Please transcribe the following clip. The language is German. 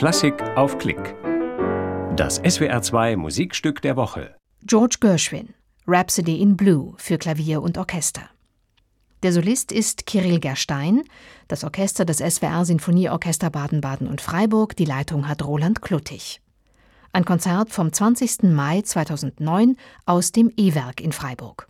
Klassik auf Klick. Das SWR2 Musikstück der Woche. George Gershwin, Rhapsody in Blue für Klavier und Orchester. Der Solist ist Kirill Gerstein, das Orchester des SWR Sinfonieorchester Baden-Baden und Freiburg, die Leitung hat Roland Kluttig. Ein Konzert vom 20. Mai 2009 aus dem E-Werk in Freiburg.